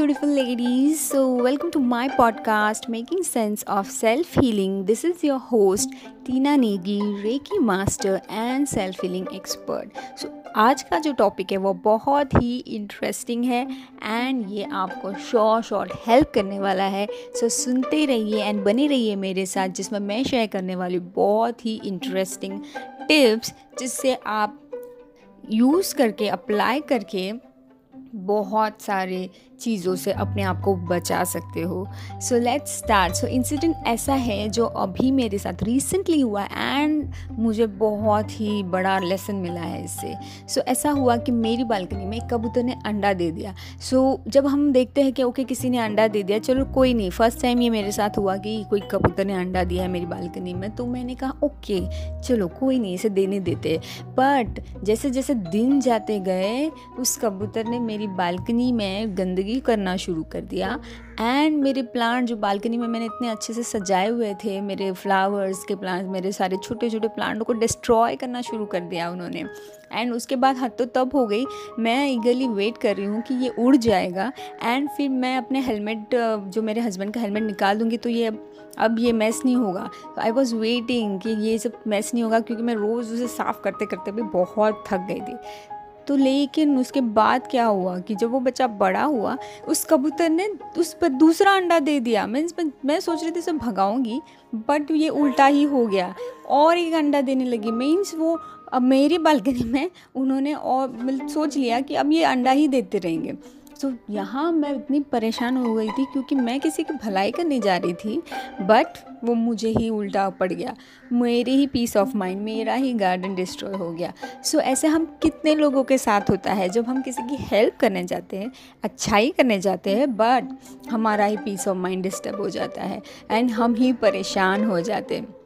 Beautiful ladies. So, welcome to my podcast, Making Sense of Self Healing. This is your host, Tina Negi, Reiki Master and Self Healing Expert. So, आज का जो topic है वो बहुत ही interesting है and ये आपको short short help करने वाला है सो so, सुनते रहिए एंड बने रहिए मेरे साथ जिसमें मैं शेयर करने वाली बहुत ही इंटरेस्टिंग टिप्स जिससे आप यूज़ करके अप्लाई करके बहुत सारे चीज़ों से अपने आप को बचा सकते हो। So let's start so incident ऐसा है जो अभी मेरे साथ रिसेंटली हुआ एंड मुझे बहुत ही बड़ा लेसन मिला है इससे। सो so, ऐसा हुआ कि मेरी बालकनी में कबूतर ने अंडा दे दिया। सो so, जब हम देखते हैं कि ओके okay, किसी ने अंडा दे दिया चलो कोई नहीं फ़र्स्ट टाइम ये मेरे साथ हुआ कि कोई कबूतर ने अंडा दिया है मेरी बालकनी में तो मैंने कहा ओके okay, चलो कोई नहीं इसे देने देते बट जैसे जैसे दिन जाते गए उस कबूतर ने मेरी बालकनी में गंदगी करना शुरू कर दिया। एंड मेरे प्लांट जो बालकनी में मैंने इतने अच्छे से सजाए हुए थे, मेरे फ्लावर्स के प्लांट मेरे सारे छोटे छोटे प्लांटों को डिस्ट्रॉय करना शुरू कर दिया उन्होंने। एंड उसके बाद हद तो तब हो गई, मैं ईगली वेट कर रही हूँ कि ये उड़ जाएगा। एंड फिर मैं अपने हेलमेट जो मेरे हस्बैंड का हेलमेट निकाल दूँगी तो ये अब ये मैस नहीं होगा। आई वॉज़ वेटिंग कि ये सब मैस नहीं होगा, क्योंकि मैं रोज़ उसे साफ़ करते करते भी बहुत थक गई थी। तो लेकिन उसके बाद क्या हुआ कि जब वो बच्चा बड़ा हुआ, उस कबूतर ने उस पर दूसरा अंडा दे दिया। मीन्स मैं सोच रही थी उसे भगाऊँगी बट ये उल्टा ही हो गया। और एक अंडा देने लगी। मीन्स वो, अब मेरी बालकनी में उन्होंने और मतलब सोच लिया कि अब ये अंडा ही देते रहेंगे। सो so, यहाँ मैं इतनी परेशान हो गई थी क्योंकि मैं किसी की भलाई करने जा रही थी बट वो मुझे ही उल्टा पड़ गया। मेरी ही पीस ऑफ़ माइंड मेरा ही गार्डन डिस्ट्रॉय हो गया। सो so, ऐसे हम कितने लोगों के साथ होता है जब हम किसी की हेल्प करने जाते हैं अच्छाई करने जाते हैं बट हमारा ही पीस ऑफ़ माइंड डिस्टर्ब हो जाता है एंड हम ही परेशान हो जाते हैं।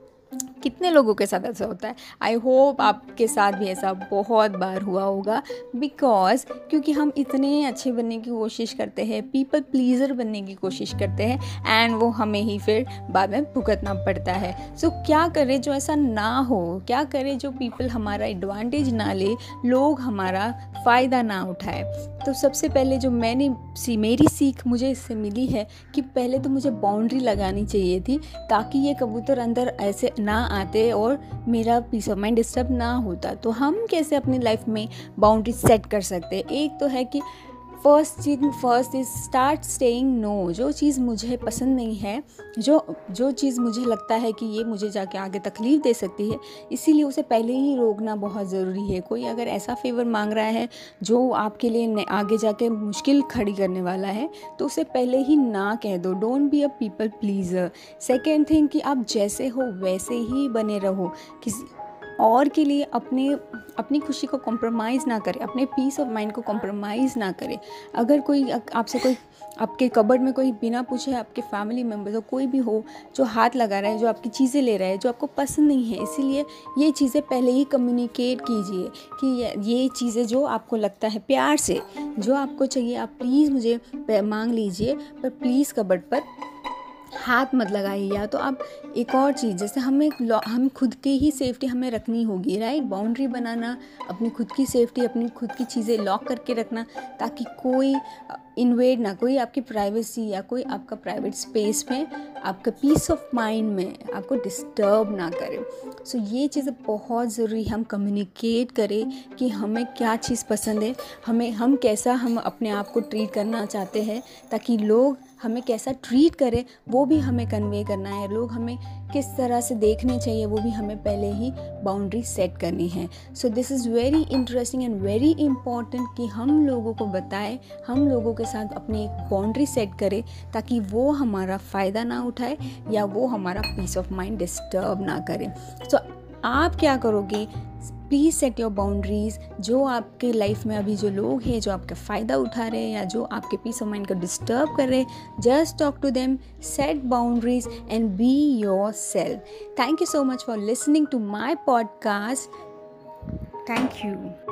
कितने लोगों के साथ ऐसा होता है? आई होप आपके साथ भी ऐसा बहुत बार हुआ होगा। बिकॉज़ क्योंकि हम इतने अच्छे बनने की कोशिश करते हैं पीपल प्लीज़र बनने की कोशिश करते हैं एंड वो हमें ही फिर बाद में भुगतना पड़ता है। सो so, क्या करें जो ऐसा ना हो? क्या करें जो पीपल हमारा एडवांटेज ना ले लोग हमारा फ़ायदा ना उठाए? तो सबसे पहले जो मैंने सी मेरी सीख मुझे इससे मिली है कि पहले तो मुझे बाउंड्री लगानी चाहिए थी ताकि ये कबूतर अंदर ऐसे ना आते और मेरा पीस ऑफ़ माइंड डिस्टर्ब ना होता तो हम कैसे अपनी लाइफ में बाउंड्री सेट कर सकते हैं? एक तो है कि first cheese first is start saying no जो चीज़ मुझे पसंद नहीं है, जो जो चीज़ मुझे लगता है कि ये मुझे जाके आगे तकलीफ़ दे सकती है, इसीलिए उसे पहले ही रोकना बहुत ज़रूरी है। कोई अगर ऐसा फेवर मांग रहा है, जो आपके लिए आगे जाके मुश्किल खड़ी करने वाला है तो उसे पहले ही ना कह दो। Don't be a people pleaser second thing कि आप जैसे हो, वैसे ही बने रहो। किसी और के लिए अपने, अपनी खुशी को कॉम्प्रोमाइज़ ना करें, अपने पीस ऑफ़ माइंड को कॉम्प्रोमाइज़ ना करें। अगर कोई, आपसे कोई, आपके कबर्ड में कोई बिना पूछे आपके फैमिली मेंबर्स हो, कोई भी हो, जो हाथ लगा रहा है, जो आपकी चीज़ें ले रहा है, जो आपको पसंद नहीं है, इसीलिए ये चीज़ें पहले ही कम्युनिकेट कीजिए कि ये चीज़ें जो आपको लगता है प्यार से, जो आपको चाहिए, आप प्लीज़ मुझे मांग लीजिए, पर प्लीज़ कबर्ड पर हाथ मत लगाइए या तो आप एक और चीज़ जैसे हमें हम खुद की ही सेफ्टी हमें रखनी होगी राइट बाउंड्री बनाना अपनी खुद की सेफ्टी अपनी खुद की चीज़ें लॉक करके रखना ताकि कोई इन्वेड ना कोई आपकी प्राइवेसी या कोई आपका प्राइवेट स्पेस में आपका पीस ऑफ़ माइंड में आपको डिस्टर्ब ना करे। सो so, ये चीज़ें बहुत ज़रूरी हम कम्युनिकेट करें कि हमें क्या चीज़ पसंद है हमें हम कैसा हम अपने आप को ट्रीट करना चाहते हैं ताकि लोग हमें कैसा ट्रीट करें वो भी हमें कन्वे करना है। लोग हमें किस तरह से देखने चाहिए वो भी हमें पहले ही बाउंड्री सेट करनी है। So this is very interesting and very important कि हम लोगों को बताएँ हम लोगों के साथ अपनी एक बाउंड्री सेट करें ताकि वो हमारा फ़ायदा ना उठाए या वो हमारा पीस ऑफ़ माइंड डिस्टर्ब ना करें। सो so, आप क्या करोगे? प्लीज़ सेट योर बाउंड्रीज़ जो आपके लाइफ में अभी जो लोग हैं, जो आपका फ़ायदा उठा रहे हैं या जो आपके पीस ऑफ़ माइंड को डिस्टर्ब कर रहे हैं just talk to them set boundaries and be yourself thank you so much for listening to my podcast thank you